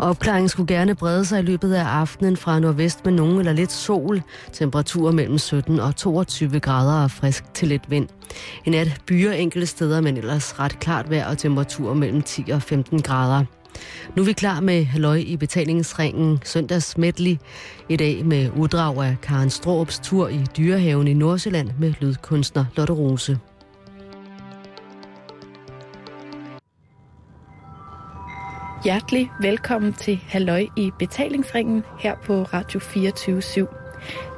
Opklaringen skulle gerne brede sig i løbet af aftenen fra nordvest med nogen eller lidt sol. Temperaturer mellem 17 og 22 grader og frisk til lidt vind. I nat byer enkelte steder, men ellers ret klart vejr og temperaturer mellem 10 og 15 grader. Nu er vi klar med Halløj i betalingsringen søndags medley. I dag med uddrag af Karen Stråbs tur i Dyrehaven i Nordsjælland med lydkunstner Lotte Rose. Hjertelig velkommen til Halløj i betalingsringen her på Radio 24 /7.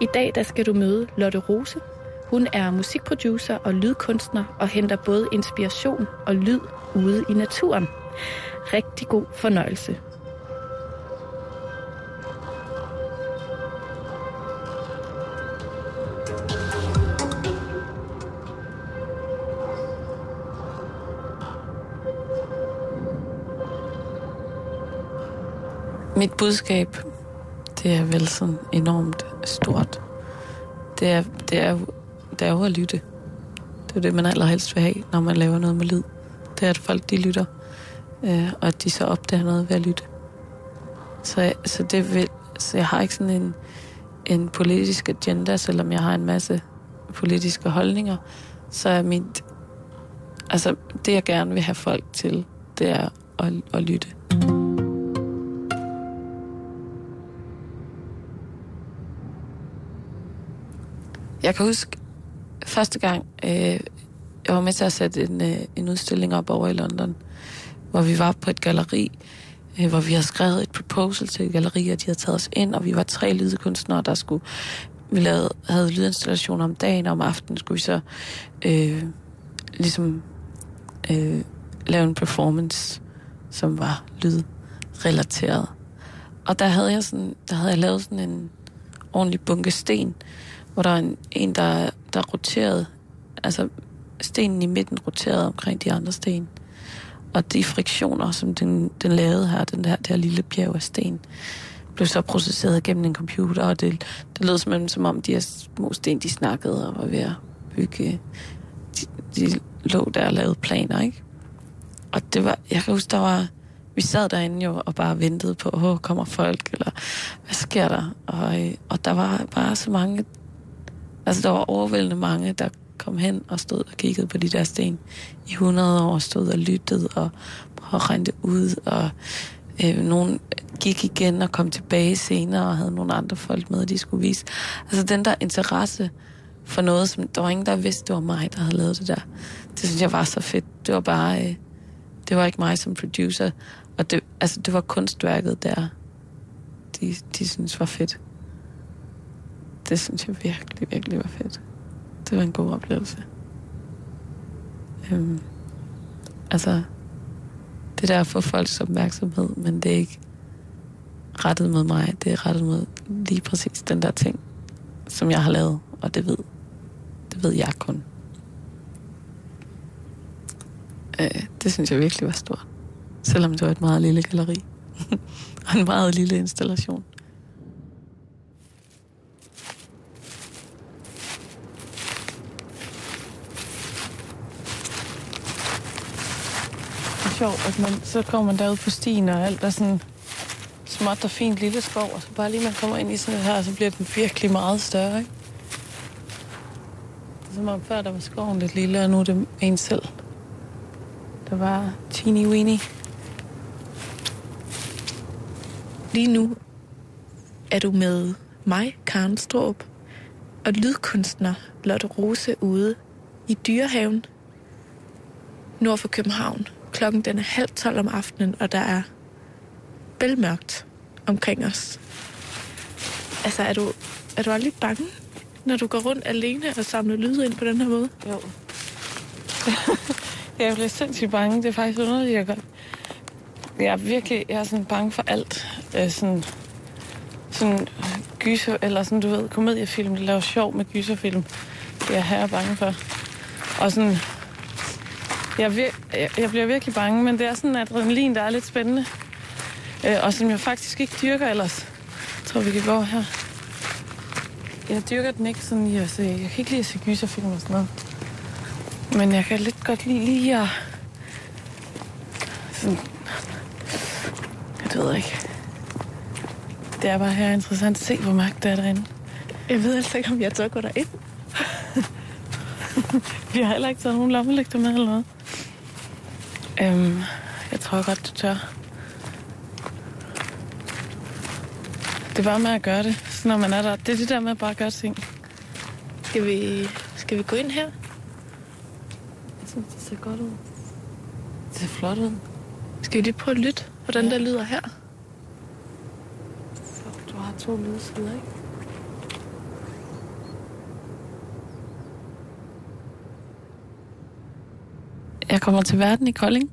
I dag der skal du møde Lotte Rose. Hun er musikproducer og lydkunstner og henter både inspiration og lyd ude i naturen. Rigtig god fornøjelse. Mit budskab, det er vel sådan enormt stort. Det er, det er, det er jo at lytte. Det er det, man allerhelst vil have, når man laver noget med lyd. Det er, at folk de lytter, øh, og at de så opdager noget ved at lytte. Så, så, det vil, så jeg har ikke sådan en, en politisk agenda, selvom jeg har en masse politiske holdninger, så er mit... Altså, det jeg gerne vil have folk til, det er at, at lytte. Jeg kan huske første gang, øh, jeg var med til at sætte en, øh, en udstilling op over i London, hvor vi var på et galeri, øh, hvor vi havde skrevet et proposal til et galeri, og de havde taget os ind, og vi var tre lydkunstnere, der skulle... Vi lavede, havde lydinstallationer om dagen, og om aftenen skulle vi så øh, ligesom øh, lave en performance, som var lydrelateret. Og der havde jeg sådan, der havde jeg lavet sådan en ordentlig bunke sten, hvor der er en, en der, der roterede, altså stenen i midten roterede omkring de andre sten. Og de friktioner, som den, den lavede her, den der, der lille bjerg af sten, blev så processeret gennem en computer, og det, det lød simpelthen som om de her små sten, de snakkede og var ved at bygge. De, de lå der og lavede planer, ikke? Og det var, jeg kan huske, der var, vi sad derinde jo og bare ventede på, åh, kommer folk, eller hvad sker der? Og, øh, og der var bare så mange, altså der var overvældende mange, der kom hen og stod og kiggede på de der sten i 100 år, stod og lyttede og, rendte ud, og øh, nogen gik igen og kom tilbage senere og havde nogle andre folk med, de skulle vise. Altså den der interesse for noget, som der var ingen, der vidste, det var mig, der havde lavet det der. Det synes jeg var så fedt. Det var bare, øh, det var ikke mig som producer, og det, altså, det var kunstværket der, de, de synes var fedt. Det synes jeg virkelig, virkelig var fedt det var en god oplevelse. Øhm, altså, det der at få folks opmærksomhed, men det er ikke rettet mod mig, det er rettet mod lige præcis den der ting, som jeg har lavet, og det ved, det ved jeg kun. Øh, det synes jeg virkelig var stort. Selvom det var et meget lille galleri. og en meget lille installation. Sjovt, at man, så kommer man derud på stien, og alt er sådan småt og fint lille skov, og så bare lige man kommer ind i sådan her, så bliver den virkelig meget større, ikke? Det er som om før der var skoven lidt lille, og nu er det en selv. Der var teeny weeny. Lige nu er du med mig, Karen Strup, og lydkunstner Lotte Rose ude i Dyrehaven nord for København. Klokken den er halv tolv om aftenen, og der er bælmørkt omkring os. Altså, er du, er du aldrig bange, når du går rundt alene og samler lyde ind på den her måde? Jo. jeg bliver sindssygt bange. Det er faktisk underligt, jeg gør. Jeg er virkelig jeg er sådan bange for alt. Øh, sådan, sådan gyser, eller sådan, du ved, komediefilm, der laver sjov med gyserfilm. Det er jeg her bange for. Og sådan, jeg, vir- jeg, jeg bliver virkelig bange, men det er sådan en adrenalin, der er lidt spændende. Øh, og som jeg faktisk ikke dyrker ellers. Jeg tror, vi kan gå her. Jeg dyrker den ikke sådan i at se... Jeg kan ikke lide at se gyserfilm og sådan noget. Men jeg kan lidt godt lide lige at... Sådan, det ved jeg ikke. Det er bare her interessant at se, hvor mørkt det er derinde. Jeg ved altså ikke, om jeg tør gå derind. Vi har heller ikke taget nogen lommelygter med eller noget. Øhm, jeg tror godt, du tør. Det er bare med at gøre det, så når man er der. Det er det der med at bare gøre ting. Skal vi, skal vi gå ind her? Jeg synes, det ser godt ud. Det ser flot ud. Skal vi lige prøve at lytte, hvordan Ja. der lyder her? Du har to lydsider, ikke? Jeg kommer til verden i Kolding.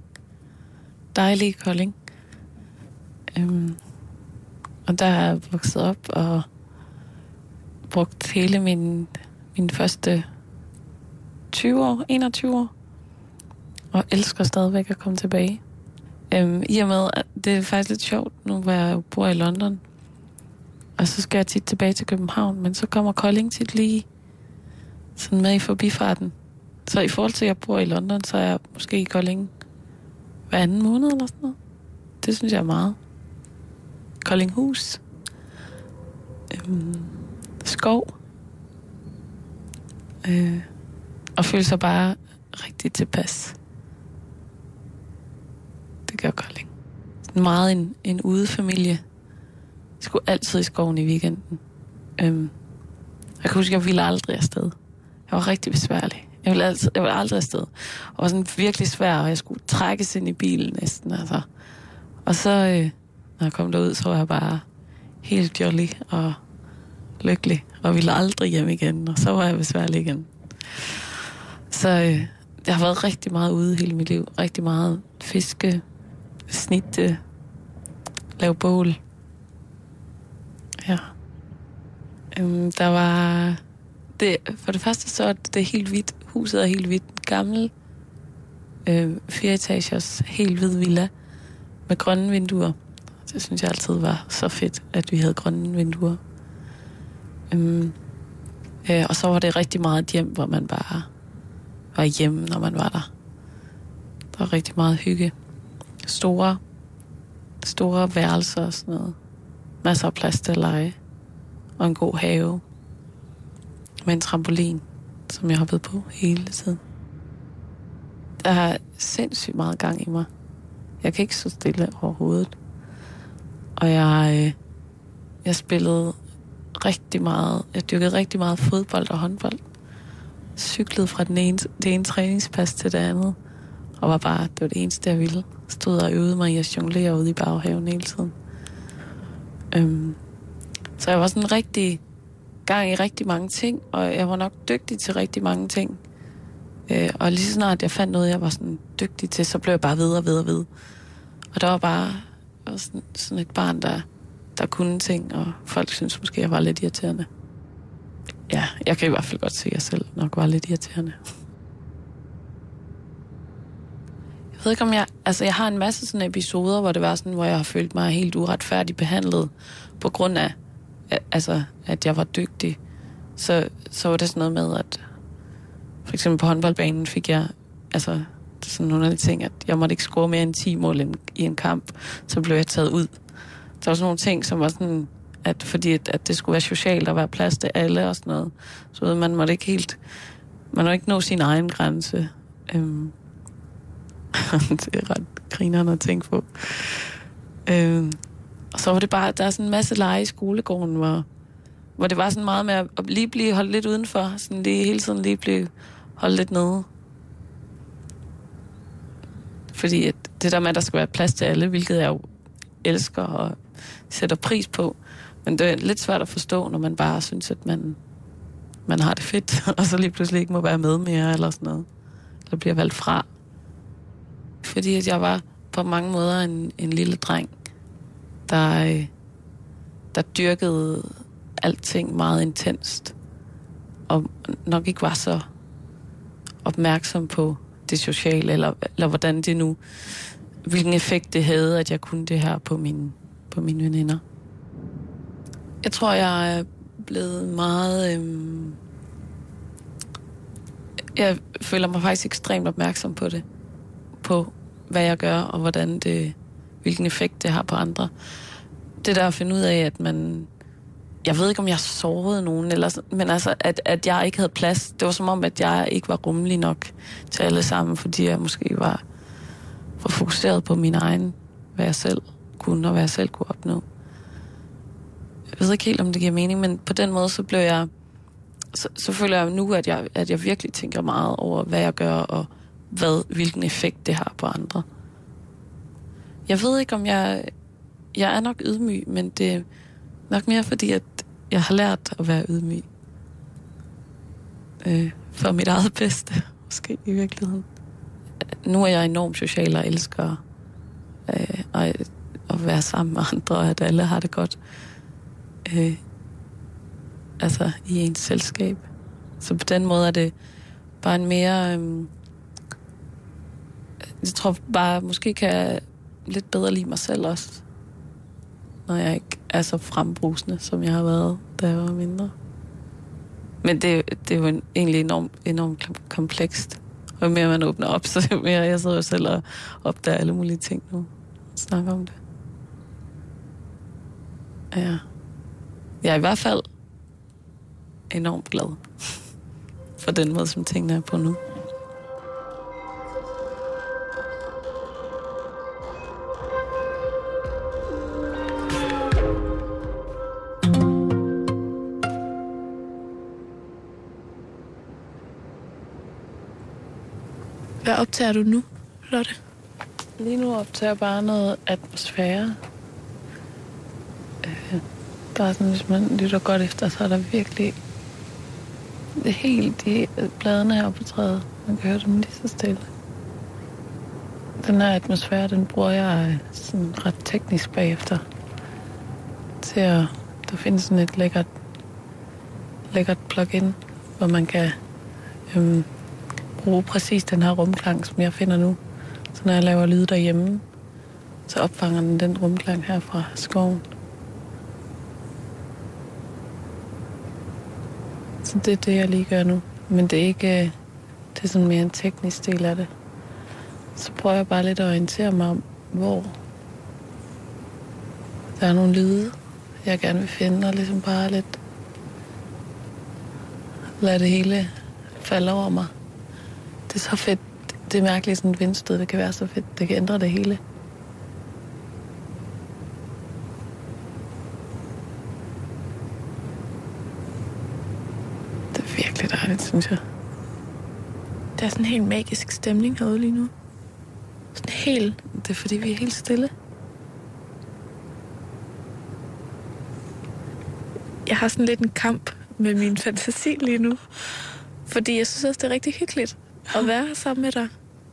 Dejlig Kolding. Øhm, og der er jeg vokset op og brugt hele min, min første 20 år, 21 år. Og elsker stadigvæk at komme tilbage. Øhm, I og med, at det er faktisk lidt sjovt, nu hvor jeg bor i London. Og så skal jeg tit tilbage til København, men så kommer Kolding tit lige sådan med i forbifarten. Så i forhold til, at jeg bor i London, så er jeg måske i Kolding hver anden måned eller sådan noget. Det synes jeg er meget. Koldinghus. Øhm, skov. Øh, og føle sig bare rigtig tilpas. Det gør Kolding. Meget en, en udefamilie. Jeg skulle altid i skoven i weekenden. Øhm, jeg kan huske, jeg ville aldrig afsted. Jeg var rigtig besværlig. Jeg ville, altid, jeg ville aldrig afsted. Og var sådan virkelig svær, og jeg skulle trækkes ind i bilen næsten. Altså. Og så, øh, når jeg kom derud, så var jeg bare helt jolly og lykkelig. Og ville aldrig hjem igen, og så var jeg besværlig igen. Så øh, jeg har været rigtig meget ude hele mit liv. Rigtig meget fiske, snitte, lave bål. Ja. Øhm, der var... Det, for det første så er det helt hvidt. Huset er helt hvidt. Gammel øh, fire etagers, helt hvid villa med grønne vinduer. Det synes jeg altid var så fedt, at vi havde grønne vinduer. Øhm, øh, og så var det rigtig meget et hjem, hvor man bare var hjemme, når man var der. Der var rigtig meget hygge. Store, store værelser og sådan noget. Masser af plads til at lege. Og en god have. Med en trampolin, som jeg hoppede på hele tiden. Der er sindssygt meget gang i mig. Jeg kan ikke stå stille overhovedet. Og jeg, øh, jeg spillede rigtig meget. Jeg dyrkede rigtig meget fodbold og håndbold. Cyklede fra den ene, det ene træningspas til det andet. Og var bare, det var det eneste, jeg ville. Stod og øvede mig i at jonglere ude i baghaven hele tiden. Øhm, så jeg var sådan rigtig gang i rigtig mange ting, og jeg var nok dygtig til rigtig mange ting. Øh, og lige så snart jeg fandt noget, jeg var sådan dygtig til, så blev jeg bare ved og ved og ved. Og der var bare jeg var sådan, sådan et barn, der, der kunne ting, og folk synes måske, jeg var lidt irriterende. Ja, jeg kan i hvert fald godt se, at jeg selv nok var lidt irriterende. Jeg ved ikke, om jeg... Altså, jeg har en masse sådan episoder, hvor det var sådan, hvor jeg har følt mig helt uretfærdigt behandlet på grund af, altså, at jeg var dygtig. Så, så var det sådan noget med, at for eksempel på håndboldbanen fik jeg... Altså, det er sådan nogle af de ting, at jeg måtte ikke score mere end 10 mål i en kamp, så blev jeg taget ud. Der var sådan nogle ting, som var sådan, at fordi at, at det skulle være socialt og være plads til alle og sådan noget. Så ved, man måtte ikke helt, man måtte ikke nå sin egen grænse. Øhm. det er ret grinerende at tænke på. Øhm. Og så var det bare, der er sådan en masse lege i skolegården, hvor, hvor det var sådan meget med at, lige blive holdt lidt udenfor, sådan lige hele tiden lige blive holdt lidt nede. Fordi at det der med, at der skal være plads til alle, hvilket jeg jo elsker og sætter pris på. Men det er lidt svært at forstå, når man bare synes, at man, man har det fedt, og så lige pludselig ikke må være med mere, eller sådan noget. Eller bliver valgt fra. Fordi at jeg var på mange måder en, en lille dreng, der, øh, der dyrkede alting meget intenst. Og nok ikke var så opmærksom på det sociale, eller, eller hvordan det nu, hvilken effekt det havde, at jeg kunne det her på mine, på mine veninder. Jeg tror, jeg er blevet meget... Øhm, jeg føler mig faktisk ekstremt opmærksom på det. På, hvad jeg gør, og hvordan det hvilken effekt det har på andre. Det der at finde ud af, at man... Jeg ved ikke, om jeg sårede nogen, eller, sådan, men altså, at, at jeg ikke havde plads. Det var som om, at jeg ikke var rummelig nok til alle sammen, fordi jeg måske var for fokuseret på min egen, hvad jeg selv kunne, og hvad jeg selv kunne opnå. Jeg ved ikke helt, om det giver mening, men på den måde, så blev jeg... Så, så føler jeg nu, at jeg, at jeg virkelig tænker meget over, hvad jeg gør, og hvad, hvilken effekt det har på andre. Jeg ved ikke, om jeg... Jeg er nok ydmyg, men det er nok mere fordi, at jeg har lært at være ydmyg. Øh, for mit eget bedste, måske i virkeligheden. Nu er jeg enormt social og elsker øh, at, at være sammen med andre, og at alle har det godt. Øh, altså i ens selskab. Så på den måde er det bare en mere... Øh, jeg tror bare, måske kan jeg lidt bedre lide mig selv også. Når jeg ikke er så frembrusende, som jeg har været, da jeg var mindre. Men det, det er jo en, egentlig enormt, enormt komplekst. Og jo mere man åbner op, så jo mere jeg sidder jo selv og opdager alle mulige ting nu. Snakker om det. Ja. Jeg er i hvert fald enormt glad for den måde, som tingene er på nu. Optager du nu, Lotte? Lige nu optager jeg bare noget atmosfære. Øh, bare sådan, hvis man lytter godt efter, så er der virkelig det hele helt de bladene her på træet. Man kan høre dem lige så stille. Den her atmosfære, den bruger jeg øh, sådan ret teknisk bagefter. Til at, der findes sådan et lækkert, lækkert plugin, hvor man kan øhm, bruge præcis den her rumklang, som jeg finder nu. Så når jeg laver lyd derhjemme, så opfanger den den rumklang her fra skoven. Så det er det, jeg lige gør nu. Men det er ikke... Øh, det er sådan mere en teknisk del af det. Så prøver jeg bare lidt at orientere mig om, hvor der er nogle lyde, jeg gerne vil finde, og ligesom bare lidt lade det hele falde over mig. Det er så fedt. Det er mærkeligt, sådan et vindstød, det kan være så fedt. Det kan ændre det hele. Det er virkelig dejligt, synes jeg. Der er sådan en helt magisk stemning herude lige nu. Sådan helt... Det er fordi, vi er helt stille. Jeg har sådan lidt en kamp med min fantasi lige nu. Fordi jeg synes også, det er rigtig hyggeligt at være her sammen med dig.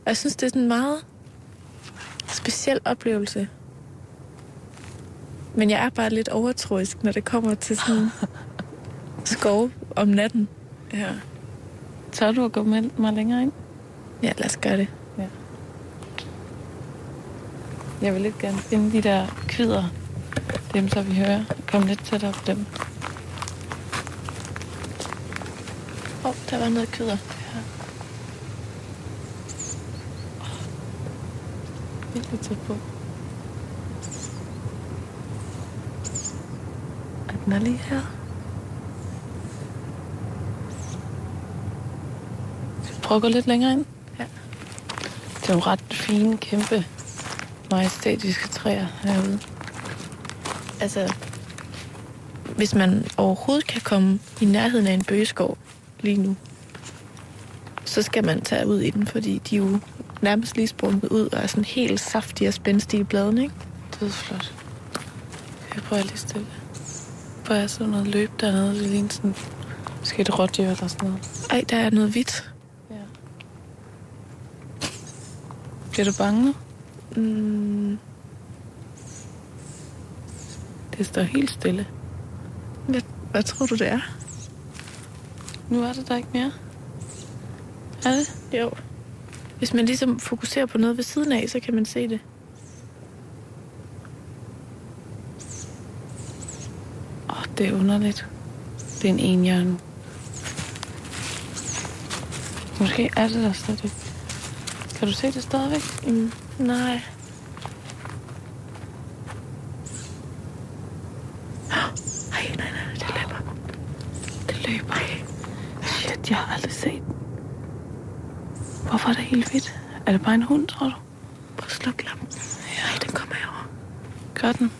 Og jeg synes, det er sådan en meget speciel oplevelse. Men jeg er bare lidt overtroisk, når det kommer til sådan skov om natten. Ja. Tør du at gå med mig længere ind? Ja, lad os gøre det. Jeg vil lidt gerne finde de der kvider. Dem, så vi hører. Kom lidt tættere på dem. Åh, oh, der var noget køder. Virkelig tæt på. Og den er lige her. Prøv at gå lidt længere ind. Ja. Det er nogle ret fine, kæmpe, majestætiske træer herude. Altså, hvis man overhovedet kan komme i nærheden af en bøgeskov lige nu, så skal man tage ud i den, fordi de er jo nærmest lige sprunget ud og er sådan helt saftige og spændstige i bladene, ikke? Dødsflot. Jeg prøver lige stille. Prøver jeg sådan noget løb dernede. Det ligner sådan... Måske et rådyr eller sådan noget. Ej, der er noget hvidt. Ja. Bliver du bange nu? Mm, Det står helt stille. hvad, hvad tror du, det er? Nu er det der ikke mere. Er det? Jo. Hvis man ligesom fokuserer på noget ved siden af, så kan man se det. Åh, oh, det er underligt. Det er en enhjørne. Måske er det der slet ikke. Kan du se det stadigvæk? Mm, nej. løber. Shit, jeg har aldrig set. Hvorfor er det helt hvidt? Er det bare en hund, tror du? Prøv at slukke lampen. Ja, den kommer herover. Gør den.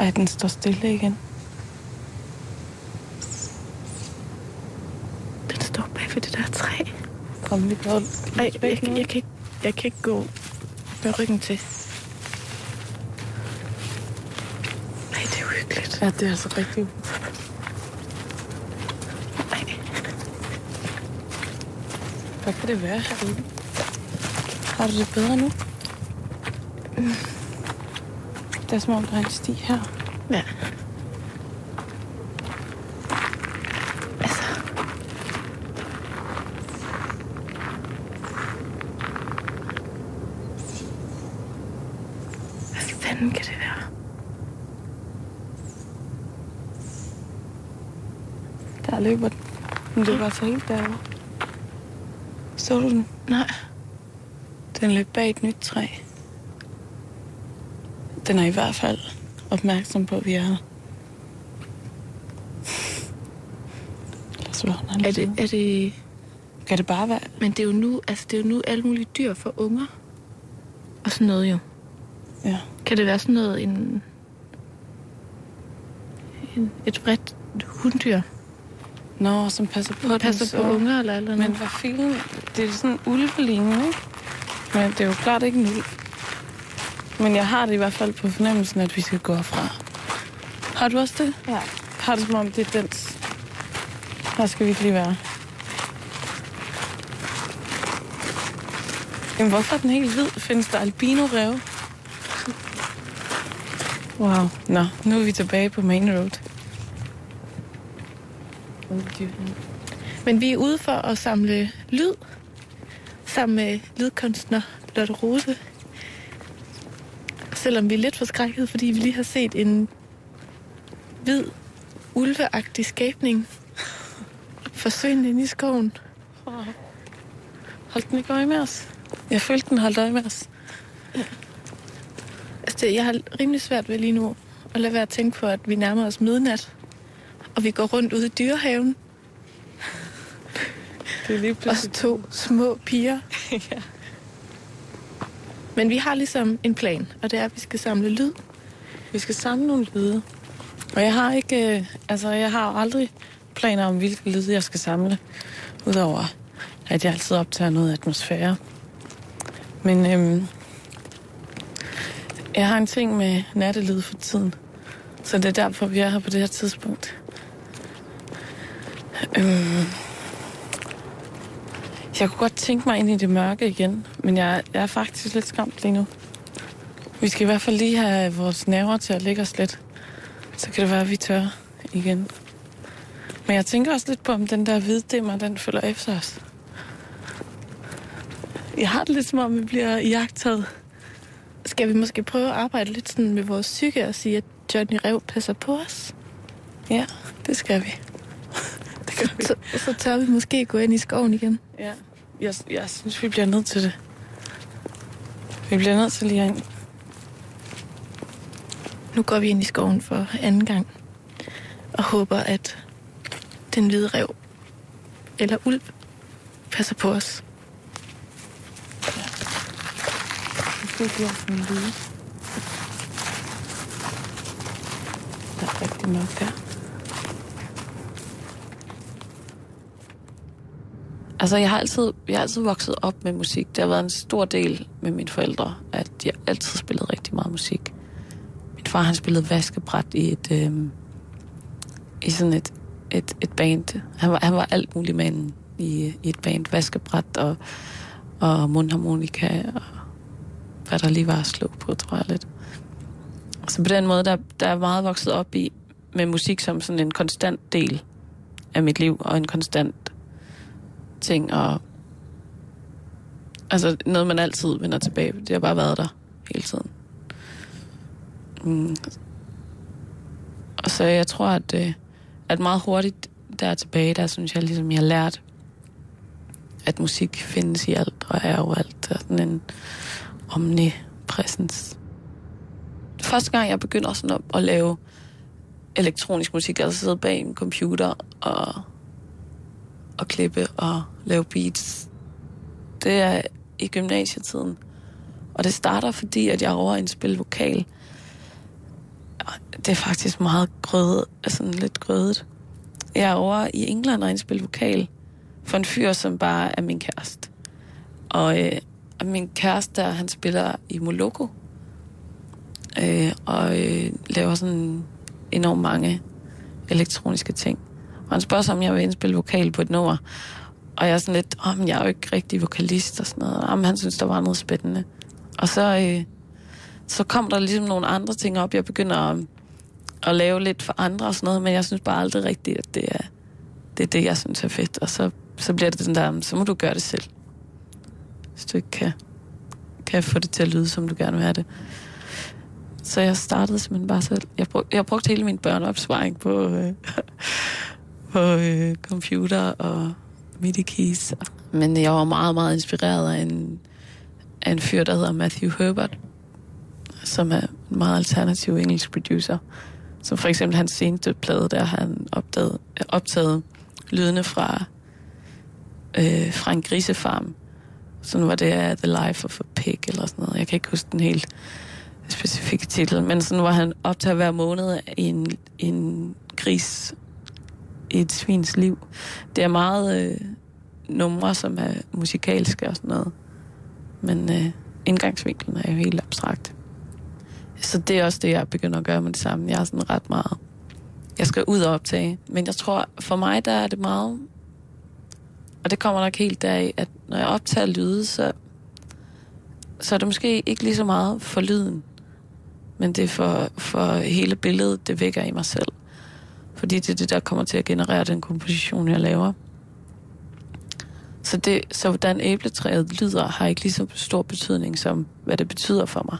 Ej, den står stille igen. Den står bag ved det der træ. Kom, vi går Ej, jeg, jeg, jeg, kan ikke, jeg kan ikke gå med ryggen til. Nej, det er uhyggeligt. Ja, det er altså rigtigt. Ej, Hvad kan det være herude? Har du det bedre nu? Det er som om, der er en sti her. ja. Altså. Hvad fanden kan det være? Der løber den. Den løber altså helt derovre. Så du den? Nej. Den løb bag et nyt træ. Den er i hvert fald opmærksom på, at vi er her. Han Er det, er det... Kan det bare være? Men det er jo nu, altså det er jo nu alle mulige dyr for unger. Og sådan noget jo. Ja. Kan det være sådan noget en... en et bredt hunddyr, Nå, som passer på passer på unger eller eller Men noget? hvad filen? Det er sådan ulvelignende, ikke? Men det er jo klart ikke en ulv. Men jeg har det i hvert fald på fornemmelsen, at vi skal gå herfra. Har du også det? Ja. Har det som om, det er dens. Her skal vi ikke lige være. Jamen, hvorfor er den helt hvid? Findes der albino-rev? Wow. Nå, nu er vi tilbage på Main Road. Men vi er ude for at samle lyd sammen med lydkunstner Lotte Rose. Selvom vi er lidt forskrækket, fordi vi lige har set en hvid, ulveagtig skabning forsvinde ind i skoven. Hold den ikke øje med os? Jeg følte, den holdt øje med os. Altså, det- jeg har rimelig svært ved lige nu at lade være at tænke på, at vi nærmer os midnat. Og vi går rundt ude i dyrehaven. Det er lige Os to små piger. ja. Men vi har ligesom en plan, og det er, at vi skal samle lyd. Vi skal samle nogle lyde. Og jeg har ikke, øh, altså jeg har aldrig planer om, hvilke lyde jeg skal samle. Udover, at jeg altid optager noget atmosfære. Men øhm, jeg har en ting med nattelyd for tiden. Så det er derfor, vi er her på det her tidspunkt. Øhm, jeg kunne godt tænke mig ind i det mørke igen, men jeg, jeg er faktisk lidt skræmt lige nu. Vi skal i hvert fald lige have vores nerver til at lægge os lidt. Så kan det være, at vi tør igen. Men jeg tænker også lidt på, om den der hviddimmer, den følger efter os. Jeg har det lidt som om, vi bliver jagtet. Skal vi måske prøve at arbejde lidt sådan med vores psyke og sige, at Johnny Rev passer på os? Ja, det skal vi. det gør vi. Så, så tør vi måske gå ind i skoven igen. Ja, jeg, jeg synes, vi bliver nødt til det. Vi bliver nødt til lige ind. Nu går vi ind i skoven for anden gang. Og håber, at den hvide rev eller ulv passer på os. Måske bliver sådan en lyde. Der er rigtig nok der. Altså, jeg har, altid, jeg har altid vokset op med musik. Det har været en stor del med mine forældre, at jeg altid spillede rigtig meget musik. Min far, han spillede vaskebræt i et, øh, i sådan et, et, et band. Han var, han var alt muligt mand i, i et band. Vaskebræt og, og mundharmonika og hvad der lige var at slå på, tror jeg lidt. Så på den måde, der, der er meget vokset op i med musik som sådan en konstant del af mit liv, og en konstant ting, og altså noget, man altid vender tilbage. Det har bare været der hele tiden. Mm. Og så jeg tror, at, øh, at meget hurtigt der tilbage, der synes jeg ligesom, jeg har lært, at musik findes i alt og er overalt. Og sådan en omnipresence. første gang, jeg begynder sådan at, at lave elektronisk musik, altså sidde bag en computer og, og klippe og lave beats, det er i gymnasietiden. Og det starter, fordi at jeg er over en spil vokal. Det er faktisk meget grødet, altså lidt grødet. Jeg er over i England og indspille vokal for en fyr, som bare er min kæreste. Og øh, min kæreste der, han spiller i Moloko. Øh, og øh, laver sådan enormt mange elektroniske ting. Og han spørger sig, om jeg vil indspille vokal på et nummer. Og jeg er sådan lidt, oh, jeg er jo ikke rigtig vokalist og sådan noget. Jamen, han synes, der var noget spændende. Og så, øh, så kom der ligesom nogle andre ting op. Jeg begynder at, at lave lidt for andre og sådan noget, men jeg synes bare aldrig rigtigt, at det er det, er det jeg synes er fedt. Og så, så bliver det den der, så må du gøre det selv. Hvis du ikke kan, kan få det til at lyde, som du gerne vil have det. Så jeg startede simpelthen bare selv. Jeg, brug, jeg brugte hele min børneopsparing på, øh, på øh, computer og MIDI-keys. Men jeg var meget, meget inspireret af en, af en fyr, der hedder Matthew Herbert, som er en meget alternativ engelsk producer. Som for eksempel hans seneste plade, der han opdagede, optaget lydene fra, øh, fra en grisefarm. Sådan var det øh, The Life of a Pig eller sådan noget. Jeg kan ikke huske den helt specifikke titel, men sådan var han optaget hver måned i en, en gris i et svins liv. Det er meget øh, numre, som er musikalske og sådan noget. Men øh, indgangsvinklen er jo helt abstrakt. Så det er også det, jeg begynder at gøre med det samme. Jeg er sådan ret meget... Jeg skal ud og optage. Men jeg tror, for mig, der er det meget... Og det kommer nok helt deraf, at når jeg optager lyde, så, så er det måske ikke lige så meget for lyden. Men det er for, for hele billedet, det vækker i mig selv. Fordi det er det, der kommer til at generere den komposition, jeg laver. Så, det, så hvordan æbletræet lyder, har ikke lige så stor betydning, som hvad det betyder for mig.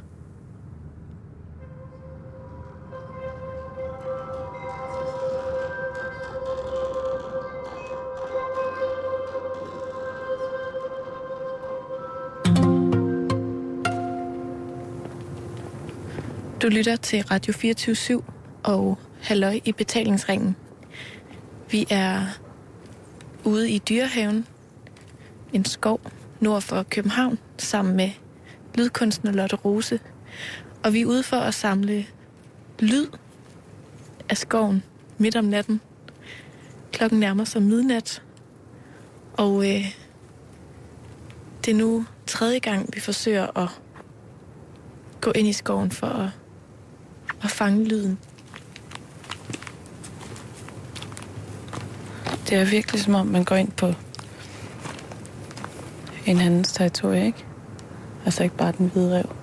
Du lytter til Radio 24 og Halløj i betalingsringen. Vi er ude i Dyrehaven, en skov nord for København, sammen med lydkunstner Lotte Rose. Og vi er ude for at samle lyd af skoven midt om natten. Klokken nærmer sig midnat, og øh, det er nu tredje gang, vi forsøger at gå ind i skoven for at, at fange lyden. Det er virkelig som om, man går ind på en andens territorie, ikke? Altså ikke bare den hvide rev.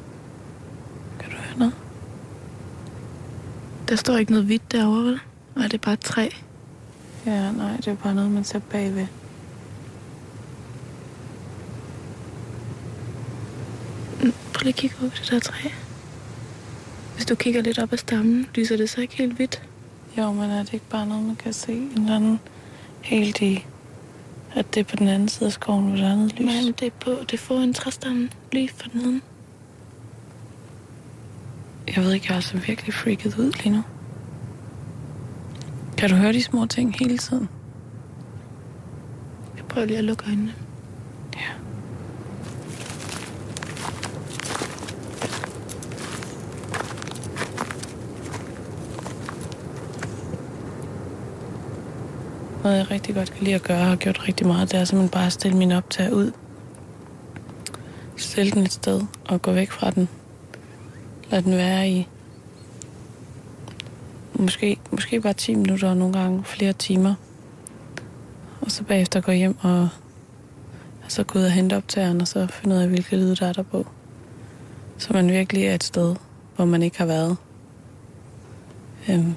Kan du høre noget? Der står ikke noget hvidt derovre, vel? Og er det bare et træ? Ja, nej, det er bare noget, man ser bagved. Mm, Prøv lige at kigge på det der træ. Hvis du kigger lidt op ad stammen, lyser det så ikke helt hvidt? Jo, men er det ikke bare noget, man kan se en eller anden helt i, at det er på den anden side af skoven, hvor der er noget lys? Nej, men det er, på, det er foran træstammen, lige for neden. Jeg ved ikke, jeg er altså virkelig freaket ud lige nu. Kan du høre de små ting hele tiden? Jeg prøver lige at lukke øjnene. Noget, jeg rigtig godt kan lide at gøre, og har gjort rigtig meget, det er simpelthen bare at stille min optag ud. Stille den et sted og gå væk fra den. Lad den være i måske, måske bare 10 minutter, og nogle gange flere timer. Og så bagefter gå hjem og, og så gå ud og hente optageren, og så finde ud af, hvilke lyde der er der på. Så man virkelig er et sted, hvor man ikke har været. Øhm,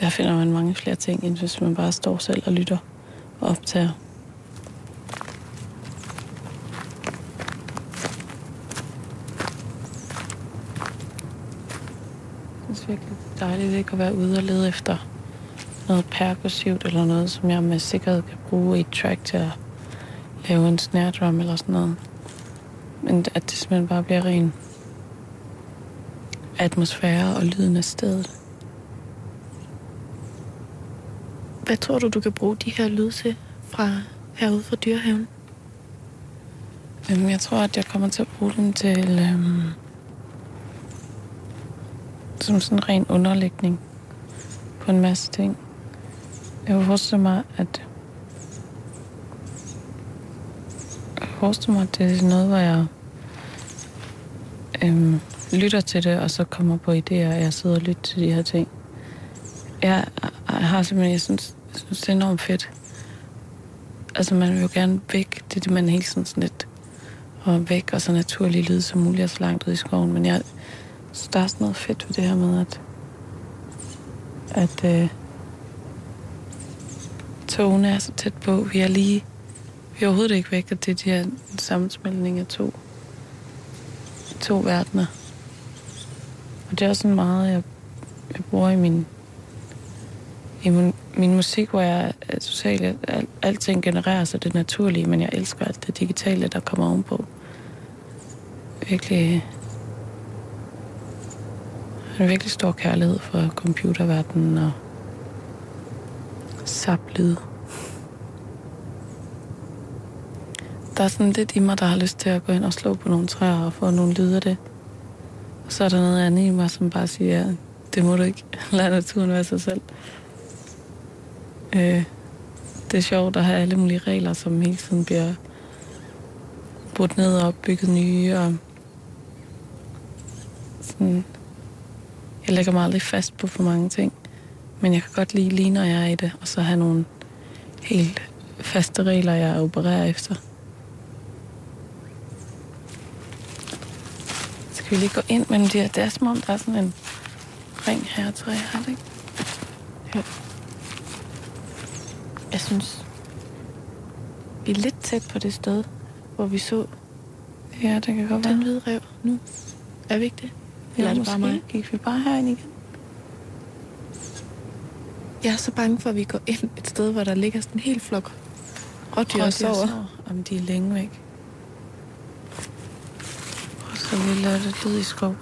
der finder man mange flere ting, end hvis man bare står selv og lytter og optager. Jeg synes virkelig, dejligt ikke at være ude og lede efter noget percussivt eller noget, som jeg med sikkerhed kan bruge i et track til at lave en snare drum eller sådan noget. Men at det simpelthen bare bliver ren atmosfære og lyden af stedet. Hvad tror du, du kan bruge de her lyde til fra herude fra dyrehaven? Øhm, jeg tror, at jeg kommer til at bruge dem til... Øhm, som sådan en ren underlægning på en masse ting. Jeg kunne forestille mig, at... Jeg kunne forestille mig, at det er noget, hvor jeg øhm, lytter til det, og så kommer på idéer, og jeg sidder og lytter til de her ting. Jeg, jeg har simpelthen, jeg synes, jeg synes, det er enormt fedt. Altså, man vil jo gerne væk. Det er det, man hele tiden sådan lidt og væk, og så naturlig lyd som muligt, og så langt ud i skoven. Men jeg synes, der er sådan noget fedt ved det her med, at, at øh, togene er så tæt på. Vi er lige, vi er overhovedet ikke væk, og det er de her sammensmeltning af to, to verdener. Og det er også sådan meget, jeg, jeg bruger i min, i min, min musik, hvor jeg er totalt, al, alting genererer sig det naturlige, men jeg elsker alt det digitale, der kommer ovenpå. Virkelig en virkelig stor kærlighed for computerverdenen og saplyd. Der er sådan lidt i mig, der har lyst til at gå ind og slå på nogle træer og få nogle lyde af det. Og så er der noget andet i mig, som bare siger, det må du ikke. Lad naturen være sig selv. Øh, det er sjovt at have alle mulige regler, som hele tiden bliver brudt ned og bygget nye. Og sådan. Jeg lægger mig aldrig fast på for mange ting. Men jeg kan godt lide lige, når jeg er i det, og så have nogle helt faste regler, jeg opererer efter. Skal vi lige gå ind mellem de her? Det er som om, der er sådan en ring her, tror jeg. Har det ikke? Ja. Jeg synes, vi er lidt tæt på det sted, hvor vi så Ja, det kan godt den være. hvide rev nu. Er vi ikke det? Eller er det bare mig? Gik vi bare herind igen? Jeg er så bange for, at vi går ind et sted, hvor der ligger sådan en hel flok rådyr og sover. Om de er længe væk. Og så vi lader det lyd i skoven.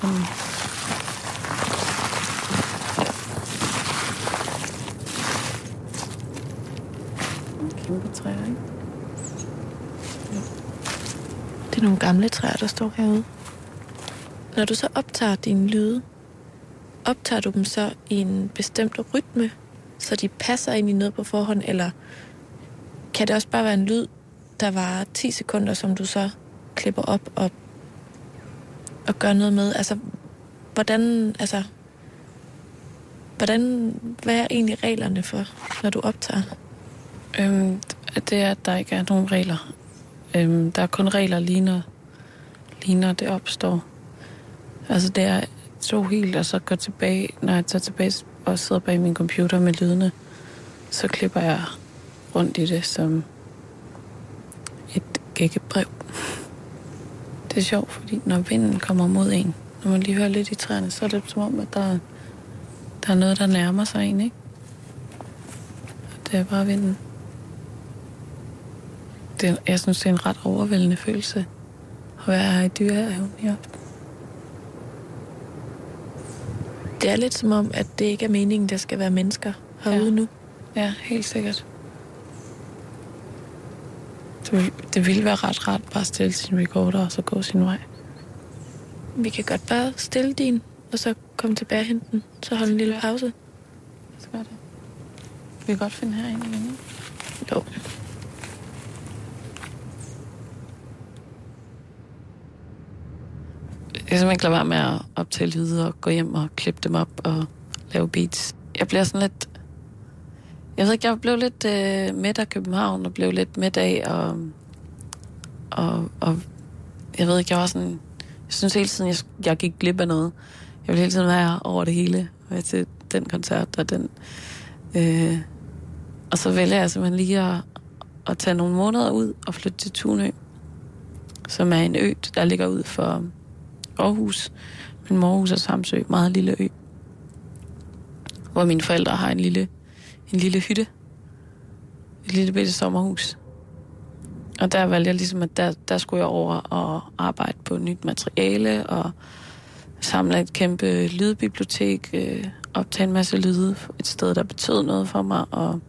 Kæmpe træer, ikke? Det er nogle gamle træer, der står herude. Når du så optager dine lyde, optager du dem så i en bestemt rytme, så de passer ind i noget på forhånd, eller kan det også bare være en lyd, der var 10 sekunder, som du så klipper op og, og gør noget med? Altså, hvordan, altså, hvordan, hvad er egentlig reglerne for, når du optager? Øhm, det er, at der ikke er nogen regler. Øhm, der er kun regler lige når, lige når det opstår. Altså det er så helt, og så går tilbage, når jeg tager tilbage og sidder bag min computer med lydene, så klipper jeg rundt i det som et gækkebrev. Det er sjovt, fordi når vinden kommer mod en, når man lige hører lidt i træerne, så er det som om, at der, der er noget, der nærmer sig en, ikke? Og det er bare vinden. Det er, jeg synes, det er en ret overvældende følelse at være her i dyrehaven i aften. Det er lidt som om, at det ikke er meningen, der skal være mennesker herude Ja. nu. Ja, helt sikkert. Det, vil- det ville være ret rart bare at stille sin recorder og så gå sin vej. Vi kan godt bare stille din, og så komme tilbage og hente den. Så holde en lille pause. Så gør det. Vi kan godt finde herinde igen. ikke? Jo. Jeg kan simpelthen ikke lade være med at optage lyde og gå hjem og klippe dem op og lave beats. Jeg bliver sådan lidt... Jeg ved ikke, jeg blev lidt øh, midt af København og blev lidt midt af og, og, og jeg ved ikke, jeg var sådan... Jeg synes hele tiden, jeg, jeg gik glip af noget. Jeg ville hele tiden være over det hele. Være til den koncert og den... Øh, og så vælger jeg simpelthen lige at, at tage nogle måneder ud og flytte til Tunø, som er en ø, der ligger ud for Aarhus. Min morhus er Samsø, meget lille ø. Hvor mine forældre har en lille, en lille hytte. Et lille bitte sommerhus. Og der valgte jeg ligesom, at der, der skulle jeg over og arbejde på nyt materiale og samle et kæmpe lydbibliotek, øh, optage en masse lyde et sted, der betød noget for mig, og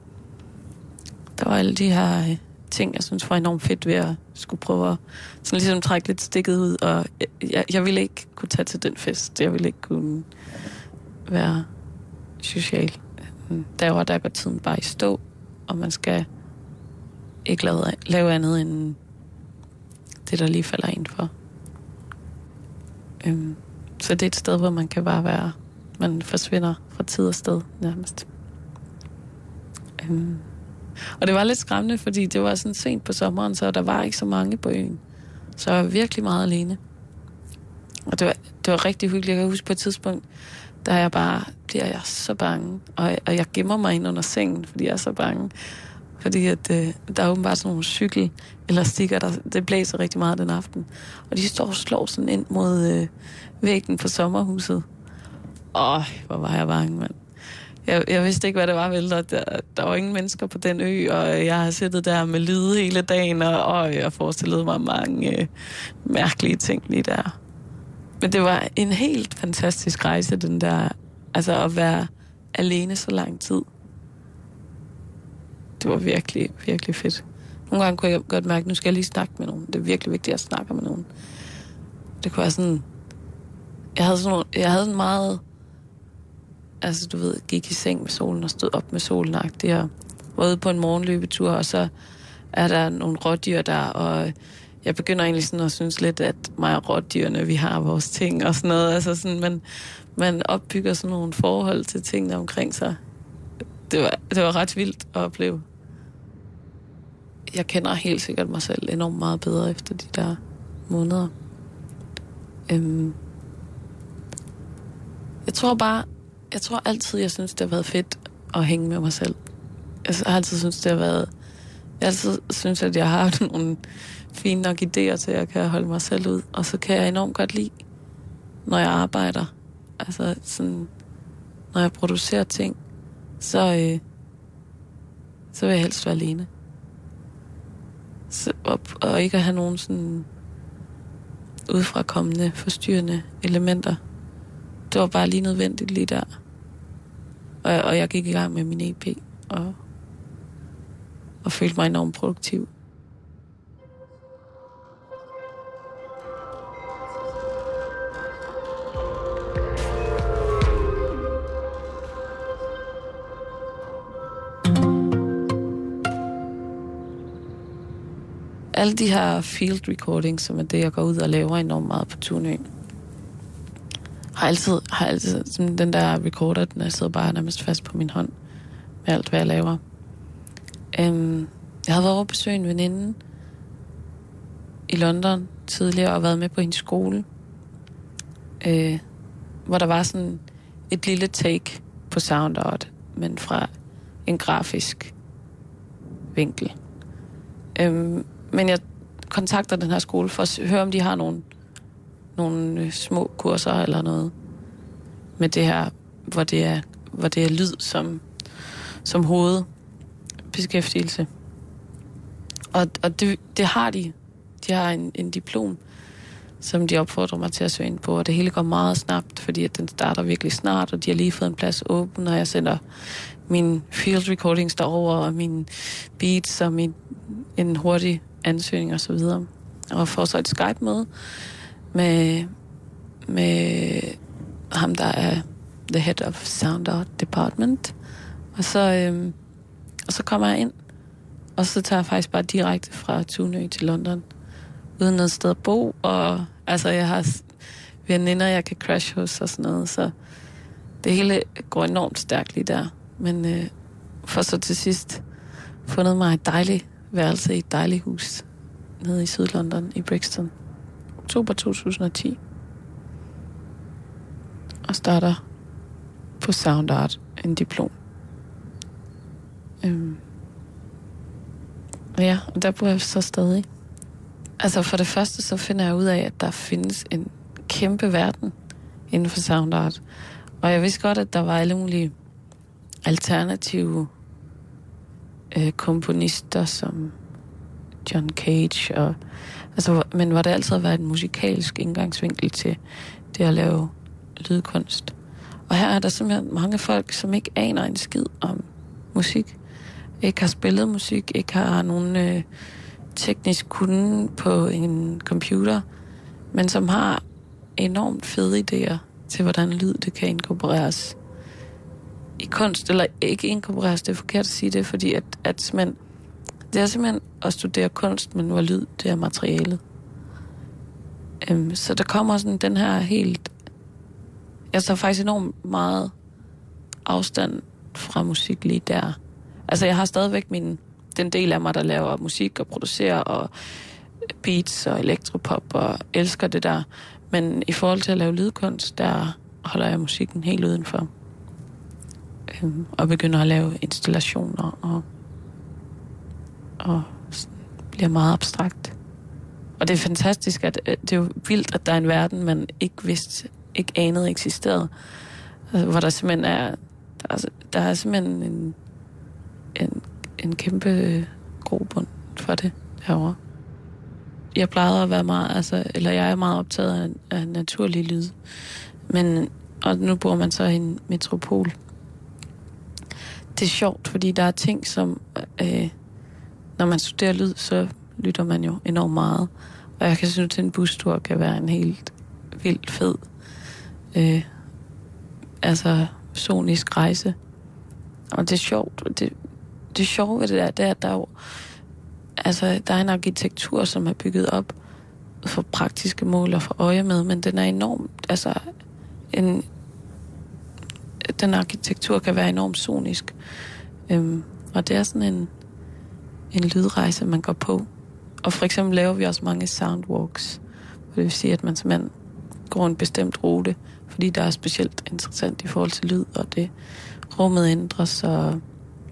der var alle de her øh, ting, jeg synes var enormt fedt ved at skulle prøve at sådan ligesom trække lidt stikket ud, og jeg, jeg ville ikke kunne tage til den fest. Jeg ville ikke kunne være social. Der var der går tiden bare i stå, og man skal ikke lave, lave andet end det, der lige falder ind for. Øhm, så det er et sted, hvor man kan bare være, man forsvinder fra tid og sted nærmest. Øhm, og det var lidt skræmmende, fordi det var sådan sent på sommeren, så der var ikke så mange på øen. Så jeg var virkelig meget alene. Og det var, det var rigtig hyggeligt. Jeg kan huske på et tidspunkt, der er jeg bare, bliver jeg så bange. Og, og jeg gemmer mig ind under sengen, fordi jeg er så bange. Fordi at, øh, der er åbenbart sådan nogle cykel eller stikker, der, det blæser rigtig meget den aften. Og de står og slår sådan ind mod øh, væggen på sommerhuset. Åh, hvor var jeg bange, mand. Jeg, jeg vidste ikke, hvad det var, vel. Der, der var ingen mennesker på den ø, og jeg har siddet der med lyde hele dagen, og, og jeg forestillede mig mange øh, mærkelige ting lige der. Men det var en helt fantastisk rejse, den der, altså at være alene så lang tid. Det var virkelig, virkelig fedt. Nogle gange kunne jeg godt mærke, at nu skal jeg lige snakke med nogen. Det er virkelig vigtigt, at jeg snakker med nogen. Det kunne være sådan... Jeg havde sådan, jeg havde sådan meget... Altså, du ved, gik i seng med solen og stod op med solen og var ude på en morgenløbetur, og så er der nogle rådyr der, og jeg begynder egentlig sådan at synes lidt, at mig og rådyrene, vi har vores ting og sådan noget. Altså sådan, man, man opbygger sådan nogle forhold til tingene omkring sig. Det var, det var ret vildt at opleve. Jeg kender helt sikkert mig selv enormt meget bedre efter de der måneder. Øhm, jeg tror bare, jeg tror altid, jeg synes, det har været fedt at hænge med mig selv. Jeg har altid synes, det har været... Jeg altid synes, at jeg har nogle fine nok idéer til, at jeg kan holde mig selv ud. Og så kan jeg enormt godt lide, når jeg arbejder. Altså sådan, når jeg producerer ting, så, øh, så vil jeg helst være alene. Så, og, og ikke at have nogen sådan udefrakommende, forstyrrende elementer. Det var bare lige nødvendigt lige der. Og, og jeg gik i gang med min EP, og, og følte mig enormt produktiv. alle de her field recordings, som er det, jeg går ud og laver enormt meget på turnéen, har altid, har altid sådan den der recorder, den er sidder bare nærmest fast på min hånd med alt, hvad jeg laver. Øhm, jeg havde været over besøg en veninde i London tidligere og været med på hendes skole, øh, hvor der var sådan et lille take på sound art, men fra en grafisk vinkel. Øhm, men jeg kontakter den her skole for at høre, om de har nogle, nogle øh, små kurser eller noget med det her, hvor det er, hvor det er lyd som, som hovedbeskæftigelse. Og, og det, det har de. De har en, en diplom, som de opfordrer mig til at søge ind på, og det hele går meget snabbt, fordi at den starter virkelig snart, og de har lige fået en plads åben, og jeg sender min field recordings derover, og min beats og min, en hurtig ansøgning og så videre. Og får så et Skype med med, med ham, der er the head of sound art department. Og så, øhm, og så kommer jeg ind, og så tager jeg faktisk bare direkte fra Tunø til London, uden noget sted at bo, og altså jeg har veninder, jeg kan crash hos og sådan noget, så det hele går enormt stærkt lige der. Men øh, for så til sidst fundet mig et dejligt værelse i et dejligt hus nede i Sydlondon i Brixton. Oktober 2010. Og starter på Sound Art en diplom. Øhm. Ja, og der bor jeg så stadig. Altså for det første så finder jeg ud af, at der findes en kæmpe verden inden for sound art. Og jeg vidste godt, at der var alle mulige alternative øh, komponister som John Cage, og, altså, men hvor det altid har været en musikalsk indgangsvinkel til det at lave lydkunst. Og her er der simpelthen mange folk, som ikke aner en skid om musik. Ikke har spillet musik, ikke har nogen øh, teknisk kunde på en computer, men som har enormt fede idéer til, hvordan lyd det kan inkorporeres i kunst, eller ikke inkorporeres, det er forkert at sige det, fordi at, at man det er simpelthen at studere kunst, men hvor lyd, det er materialet. Øhm, så der kommer sådan den her helt... Jeg tager faktisk enormt meget afstand fra musik lige der. Altså, jeg har stadigvæk min, den del af mig, der laver musik og producerer og beats og elektropop og elsker det der. Men i forhold til at lave lydkunst, der holder jeg musikken helt udenfor. Øhm, og begynder at lave installationer og, og bliver meget abstrakt. Og det er fantastisk, at øh, det er jo vildt, at der er en verden, man ikke vidste, ikke anede eksisterede. Altså, hvor der simpelthen er, der er, der er simpelthen en, en, en kæmpe øh, grobund for det herovre. Jeg plejede at være meget, altså, eller jeg er meget optaget af, af naturlig lyd. Men, og nu bor man så i en metropol. Det er sjovt, fordi der er ting, som, øh, når man studerer lyd, så lytter man jo enormt meget. Og jeg kan synes, at en bustur kan være en helt vildt fed, øh, altså sonisk rejse. Og det er sjovt. Det, det sjove ved det der, det er, at der er jo, altså, der er en arkitektur, som er bygget op for praktiske mål og for øje med, men den er enormt, altså, en, den arkitektur kan være enormt sonisk. Øhm, og det er sådan en, en lydrejse, man går på. Og for eksempel laver vi også mange soundwalks, det vil sige, at man simpelthen går en bestemt rute, fordi der er specielt interessant i forhold til lyd, og det rummet ændres, og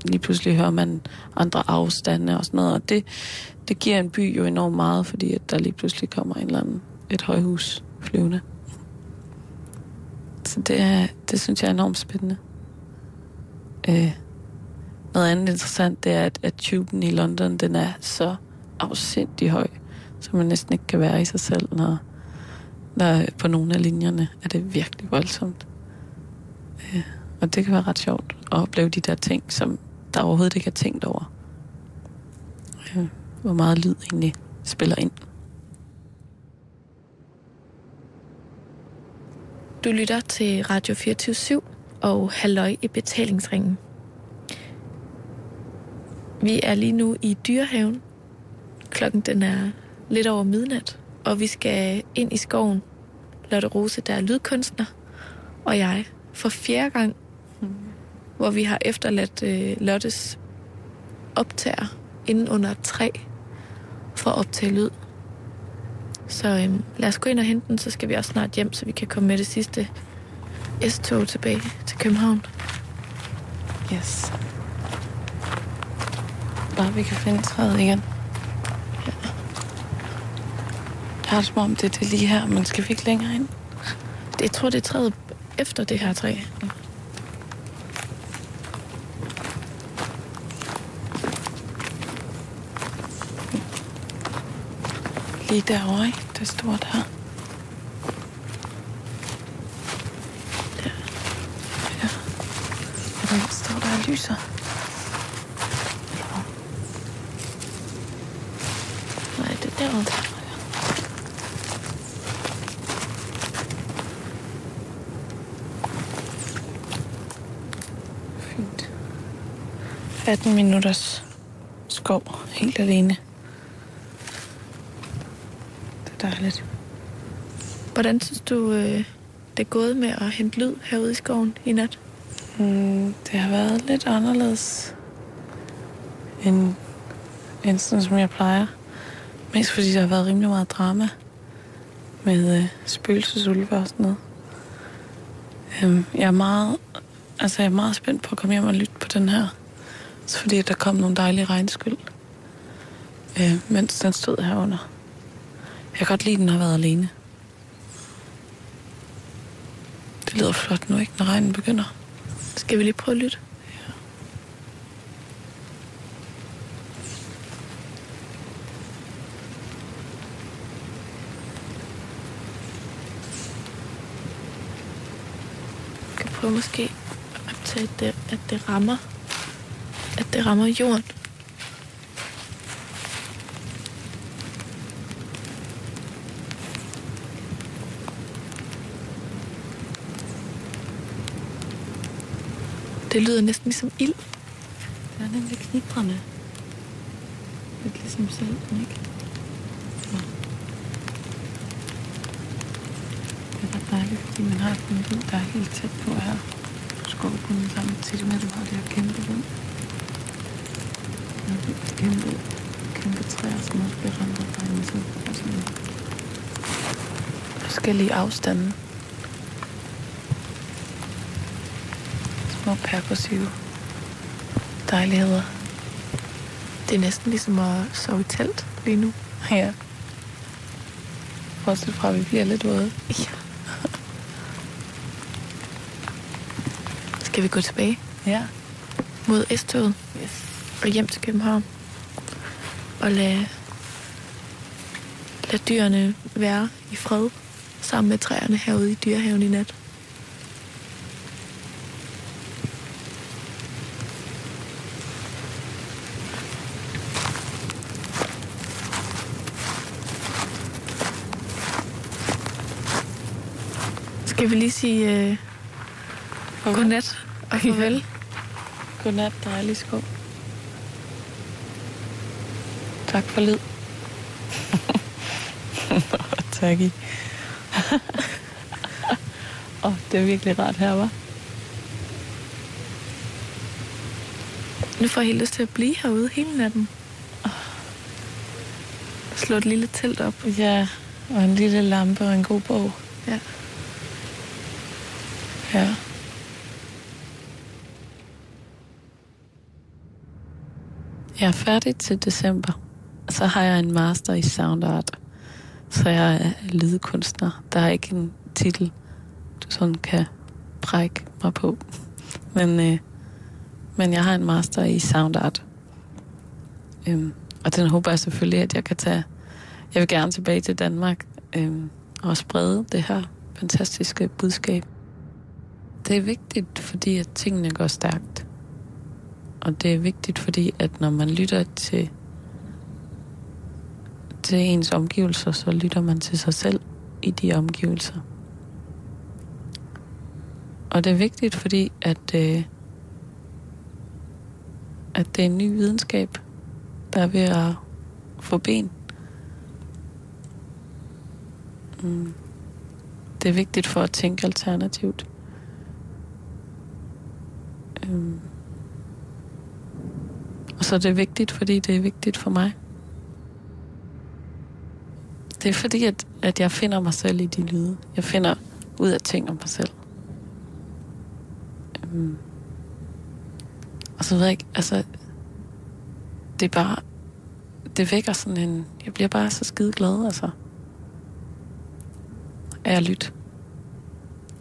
lige pludselig hører man andre afstande og sådan noget, og det, det giver en by jo enormt meget, fordi at der lige pludselig kommer en eller anden, et højhus flyvende. Så det, er, det synes jeg er enormt spændende. Øh, noget andet interessant, det er, at, at tuben i London, den er så afsindig høj, så man næsten ikke kan være i sig selv, når, når på nogle af linjerne er det virkelig voldsomt. Øh, og det kan være ret sjovt at opleve de der ting, som der overhovedet ikke er tænkt over. Øh, hvor meget lyd egentlig spiller ind. Du lytter til Radio 24 og Halløj i betalingsringen. Vi er lige nu i Dyrehaven. Klokken den er lidt over midnat, og vi skal ind i skoven. Lotte Rose, der er lydkunstner, og jeg for fjerde gang, mm. hvor vi har efterladt øh, Lottes optager inden under et træ for at optage lyd. Så øhm, lad os gå ind og hente den, så skal vi også snart hjem, så vi kan komme med det sidste S-tog tilbage til København. Yes. Bare vi kan finde træet igen. Ja. Jeg har det som om, det er det lige her, men skal vi ikke længere ind? Det, jeg tror, det er træet efter det her træ. Lige derovre, ikke? Det står der. Der. Ja. Og der står der og lyser. Derovre. Fint. 18 minutters skov helt alene. Det er dejligt. Hvordan synes du, øh, det er gået med at hente lyd herude i skoven i nat? Mm, det har været lidt anderledes end, end sådan, som jeg plejer. Mest fordi der har været rimelig meget drama med øh, spøgelsesulve og sådan noget. Øhm, jeg er meget, altså jeg er meget spændt på at komme hjem og lytte på den her. Så fordi der kom nogle dejlige regnskyld, øh, mens den stod herunder. Jeg kan godt lide, at den har været alene. Det lyder flot nu, ikke, når regnen begynder. Skal vi lige prøve at lytte? Prøver måske at det, at det rammer, at det rammer jorden. Det lyder næsten ligesom ild. Det er nemlig knitrende. Lidt ligesom selv, ikke? Så. Det dejligt, fordi man har den lyd, der er helt tæt på her. Du skal Skovbunden samtidig med, at du har det her kæmpe vind. Det er kæmpe, kæmpe træer, som også bliver ramt af dig. Så sådan Forskellige afstande. Små perkursive dejligheder. Det er næsten ligesom at sove i telt lige nu. Ja. Bortset fra, at vi bliver lidt våde. Ja. Skal vi gå tilbage Ja. mod S-toget Yes. og hjem til København? Og lade, lade dyrene være i fred sammen med træerne herude i dyrehaven i nat. Skal vi lige sige uh, godnat og farvel? Godnat, dejlig skov. Tak for lyd. tak i. Åh, oh, det er virkelig rart her, var. Nu får jeg helt lyst til at blive herude hele natten. Slå et lille telt op. Ja, og en lille lampe og en god bog. Ja. Ja. Jeg er færdig til december. Så har jeg en master i sound art. Så jeg er lydkunstner. Der er ikke en titel, du sådan kan brække mig på. Men, øh, men jeg har en master i sound art. Øhm, og den håber jeg selvfølgelig, at jeg kan tage. Jeg vil gerne tilbage til Danmark øhm, og sprede det her fantastiske budskab. Det er vigtigt, fordi at tingene går stærkt. Og det er vigtigt, fordi at når man lytter til, til ens omgivelser, så lytter man til sig selv i de omgivelser. Og det er vigtigt, fordi at, øh, at det er en ny videnskab, der er ved at få ben. Mm. Det er vigtigt for at tænke alternativt. Øhm. Og så er det vigtigt, fordi det er vigtigt for mig. Det er fordi, at, at jeg finder mig selv i de lyde. Jeg finder ud af ting om mig selv. Øhm. Og så ved jeg ikke, altså, det er bare, det vækker sådan en, jeg bliver bare så skide glad, altså. Af at lytte.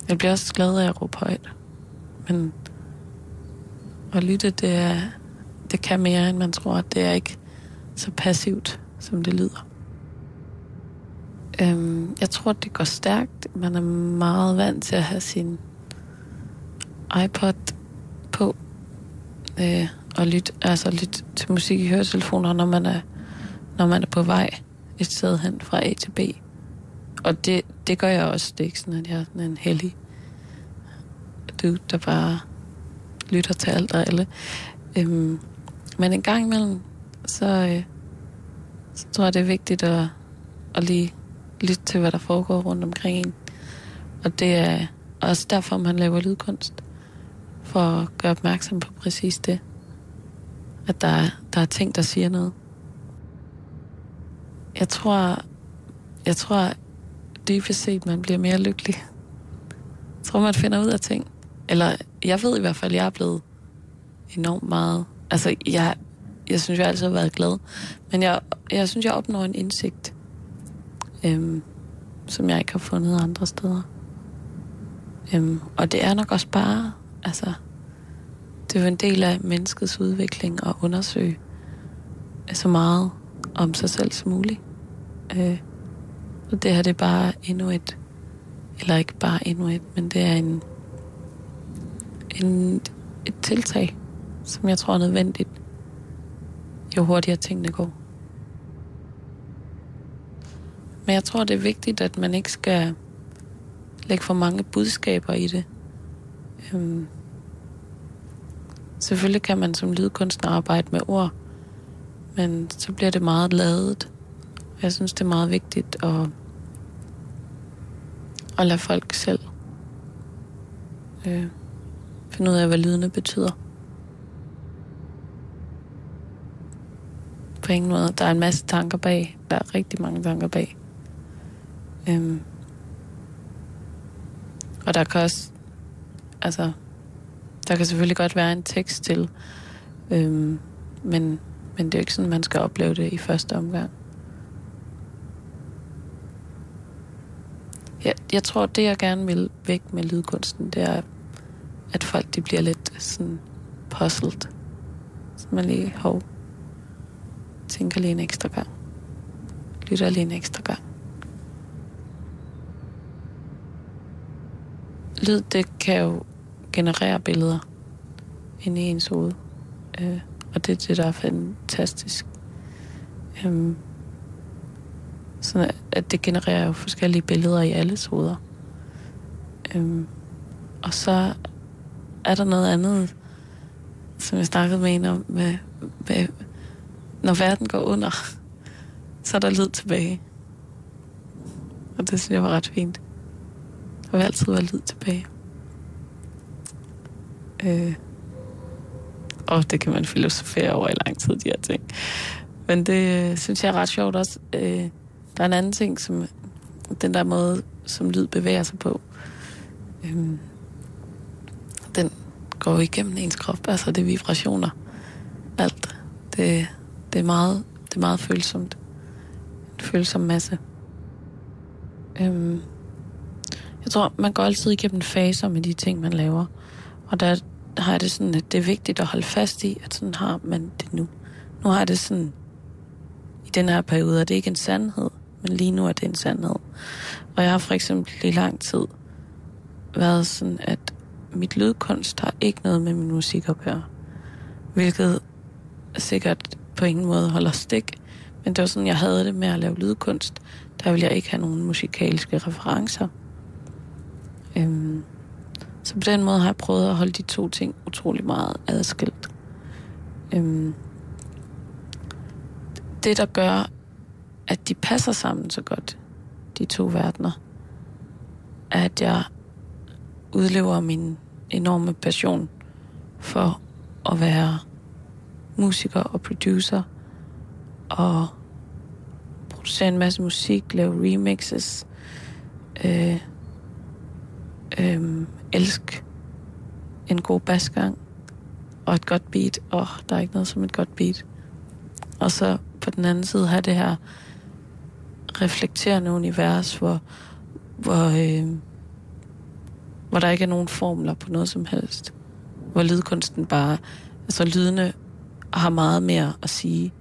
Jeg bliver også glad af at råbe højt. Men at lytte, det, er, det kan mere, end man tror. Det er ikke så passivt, som det lyder. Øhm, jeg tror, det går stærkt. Man er meget vant til at have sin iPod på øh, og lytte, altså lytte til musik i høretelefoner, når man er, når man er på vej et sted hen fra A til B. Og det, det gør jeg også. Det er ikke sådan, at jeg er sådan en heldig dude, der bare lytter til alt og alle. Øhm, men en gang imellem, så, øh, så tror jeg, det er vigtigt at, at lige lytte til, hvad der foregår rundt omkring en. Og det er også derfor, man laver lydkunst. For at gøre opmærksom på præcis det. At der er, der er ting, der siger noget. Jeg tror, jeg tror dybest set, man bliver mere lykkelig. Jeg tror, man finder ud af ting. Eller jeg ved i hvert fald, at jeg er blevet enormt meget... Altså, jeg, jeg synes, jeg altid har været glad. Men jeg, jeg synes, jeg opnår en indsigt, øhm, som jeg ikke har fundet andre steder. Øhm, og det er nok også bare... Altså, det er jo en del af menneskets udvikling at undersøge øh, så meget om sig selv som muligt. Øh, og det her det er bare endnu et, eller ikke bare endnu et, men det er en, en, et tiltag, som jeg tror er nødvendigt, jo hurtigere tingene går. Men jeg tror, det er vigtigt, at man ikke skal lægge for mange budskaber i det. Øhm, selvfølgelig kan man som lydkunstner arbejde med ord, men så bliver det meget ladet. Jeg synes, det er meget vigtigt at, at lade folk selv øh, finde ud af, hvad lydene betyder. På ingen måde. Der er en masse tanker bag. Der er rigtig mange tanker bag. Øhm. Og der kan også, altså, der kan selvfølgelig godt være en tekst til, øhm, men, men det er jo ikke sådan, man skal opleve det i første omgang. Jeg, jeg tror, det jeg gerne vil væk med lydkunsten, det er, at folk de bliver lidt sådan puzzled. Så man lige, hov, tænker lige en ekstra gang. Lytter lige en ekstra gang. Lyd, det kan jo generere billeder ind i ens hoved. Øh, og det er det, der er fantastisk. Øhm, sådan at det genererer jo forskellige billeder i alles hoveder. Øhm, og så er der noget andet, som jeg snakkede med en om, med, med, når verden går under, så er der lyd tilbage. Og det synes jeg var ret fint. Der vil altid være lyd tilbage. Øh. Og det kan man filosofere over i lang tid, de her ting. Men det øh, synes jeg er ret sjovt også. Øh, der er en anden ting, som den der måde, som lyd bevæger sig på. Øh, den går igennem ens krop. Altså, det er vibrationer. Alt. Det, det, er, meget, det er meget følsomt. En følsom masse. Øhm, jeg tror, man går altid igennem faser med de ting, man laver. Og der har jeg det sådan, at det er vigtigt at holde fast i, at sådan har man det nu. Nu har jeg det sådan, i den her periode, og det ikke en sandhed, men lige nu er det en sandhed. Og jeg har for eksempel i lang tid været sådan, at mit lydkunst har ikke noget med min musik at gøre. Hvilket sikkert på ingen måde holder stik. Men det var sådan, jeg havde det med at lave lydkunst. Der ville jeg ikke have nogen musikalske referencer. Øhm, så på den måde har jeg prøvet at holde de to ting utrolig meget adskilt. Øhm, det, der gør, at de passer sammen så godt, de to verdener, er, at jeg udlever min enorme passion for at være musiker og producer og producere en masse musik, lave remixes, øh, øh, elsk en god basgang og et godt beat. Åh, oh, der er ikke noget som et godt beat. Og så på den anden side have det her reflekterende univers, hvor, hvor, øh, hvor der ikke er nogen formler på noget som helst. Hvor lydkunsten bare, altså lydene har meget mere at sige,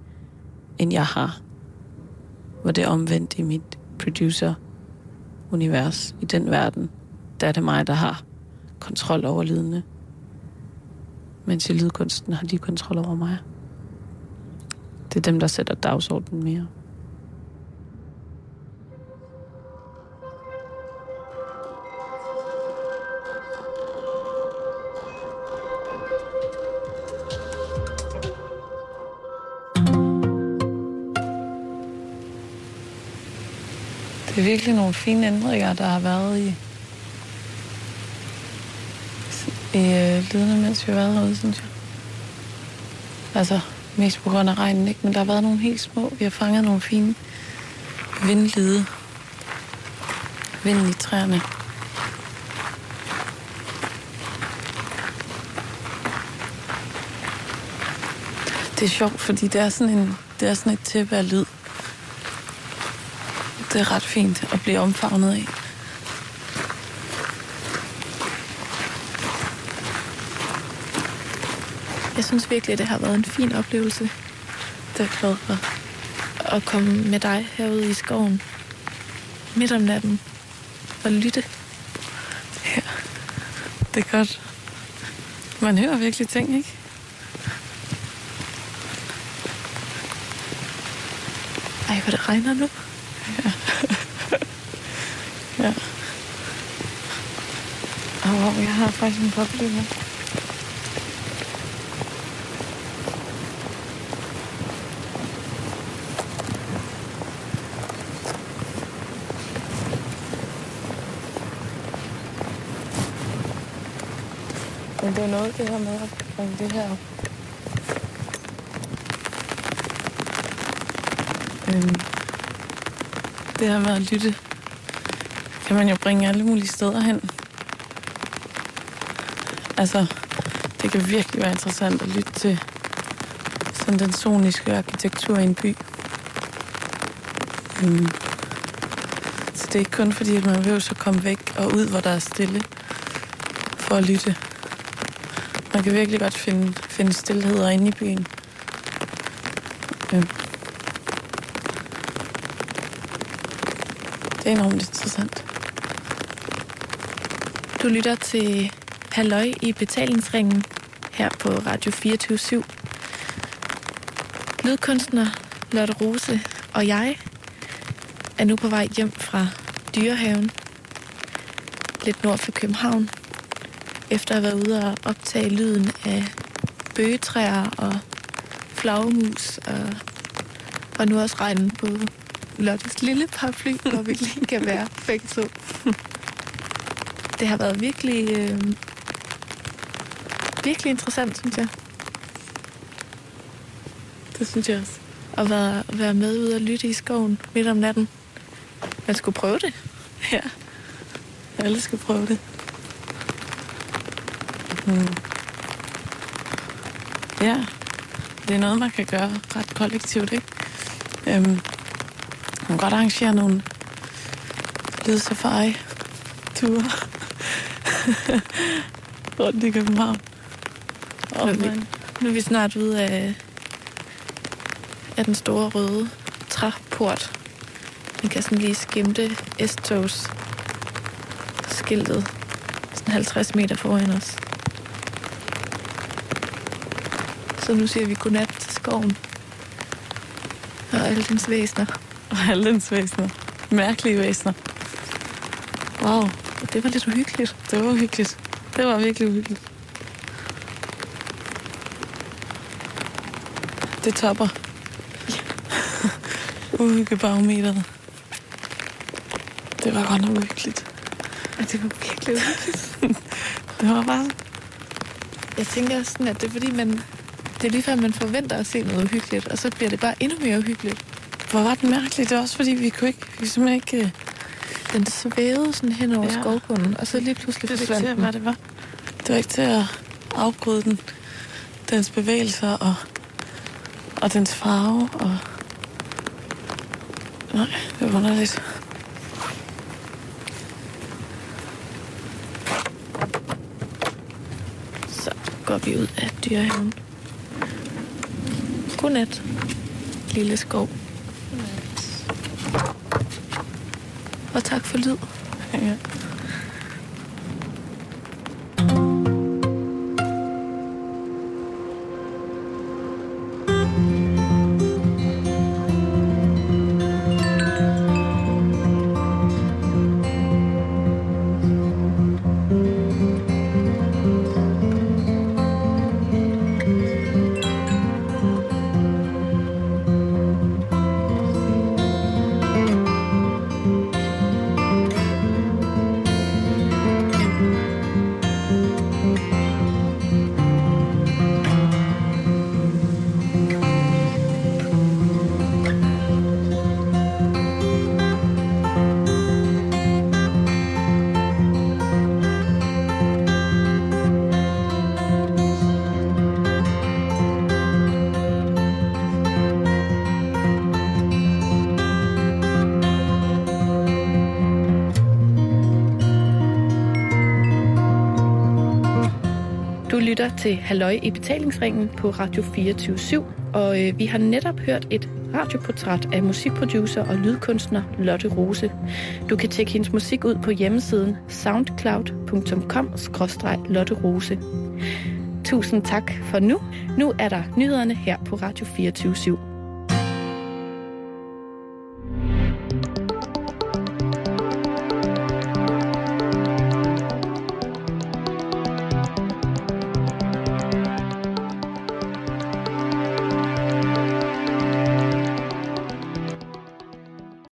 end jeg har. Hvor det er omvendt i mit producer-univers, i den verden der er det mig, der har kontrol over lydene. Mens i lydkunsten har de kontrol over mig. Det er dem, der sætter dagsordenen mere. Virkelig nogle fine ændringer, der har været i i øh, lydene, mens vi har været herude, synes jeg. Altså, mest på grund af regnen, ikke? Men der har været nogle helt små. Vi har fanget nogle fine vindlyde. Vind i træerne. Det er sjovt, fordi det er sådan, en, det er sådan et tæppe af lyd. Det er ret fint at blive omfavnet af. Jeg synes virkelig, at det har været en fin oplevelse. Det er glad for at komme med dig herude i skoven midt om natten og lytte. Ja, det er godt. Man hører virkelig ting, ikke? Ej, hvor det regner nu. Ja. Og oh, wow, jeg har faktisk en boble her. Men det er noget, det her med at bringe det her op. Øhm, det her med at lytte, kan man jo bringe alle mulige steder hen. Altså, det kan virkelig være interessant at lytte til sådan den soniske arkitektur i en by. Mm. så det er ikke kun fordi, at man vil så komme væk og ud, hvor der er stille, for at lytte. Man kan virkelig godt finde, finde stillheder inde i byen. Mm. Det er enormt interessant. Du lytter til Halløj i betalingsringen her på Radio 24 Lydkunstner Lotte Rose og jeg er nu på vej hjem fra Dyrehaven, lidt nord for København, efter at have været ude og optage lyden af bøgetræer og flagermus og, og nu også regnen på Lottes lille paraply, hvor vi lige kan være begge to. Det har været virkelig, øh, virkelig interessant, synes jeg. Det synes jeg også. At være, være med ude og lytte i skoven midt om natten. Man skulle prøve det. Ja. Alle skal prøve det. Mm. Ja. Det er noget, man kan gøre ret kollektivt, ikke? Øhm, man kan godt arrangere nogle lydsafari-ture rundt i København. Nu er, vi, nu er vi snart ude af, af den store røde træport. Man kan sådan lige skimte S-togs skiltet sådan 50 meter foran os. Så nu siger vi godnat til skoven. Og alle dens væsener. Og alle dens væsener. Mærkelige væsener. Wow, Det var lidt uhyggeligt. det var uhyggeligt. Det var virkelig uhyggeligt. Det topper. Uhyggebarometeret. Det var godt nok uhyggeligt. Ja, det var virkelig uhyggeligt. Det var bare... Jeg tænker sådan, at det er fordi, man... Det er lige før, man forventer at se noget uhyggeligt, og så bliver det bare endnu mere uhyggeligt. Hvor var det mærkeligt. Det var også fordi, vi kunne ikke... Vi kunne ikke... øh, Den svævede sådan hen over Ja. skovbunden, og så lige pludselig Det forsvandt den. Det var ikke til at afbryde den, dens bevægelser og, og dens farve. Og... Nej, det var underligt. Så går vi ud af dyrehaven. Godnat, lille skov. Og tak for lyd. Ja. Lytter til Halløj i betalingsringen på Radio 24 og øh, vi har netop hørt et radioportræt af musikproducer og lydkunstner Lotte Rose. Du kan tjekke hendes musik ud på hjemmesiden soundcloud.com-lotte Rose. tusind tak for nu. Nu er der nyhederne her på Radio 24 /7.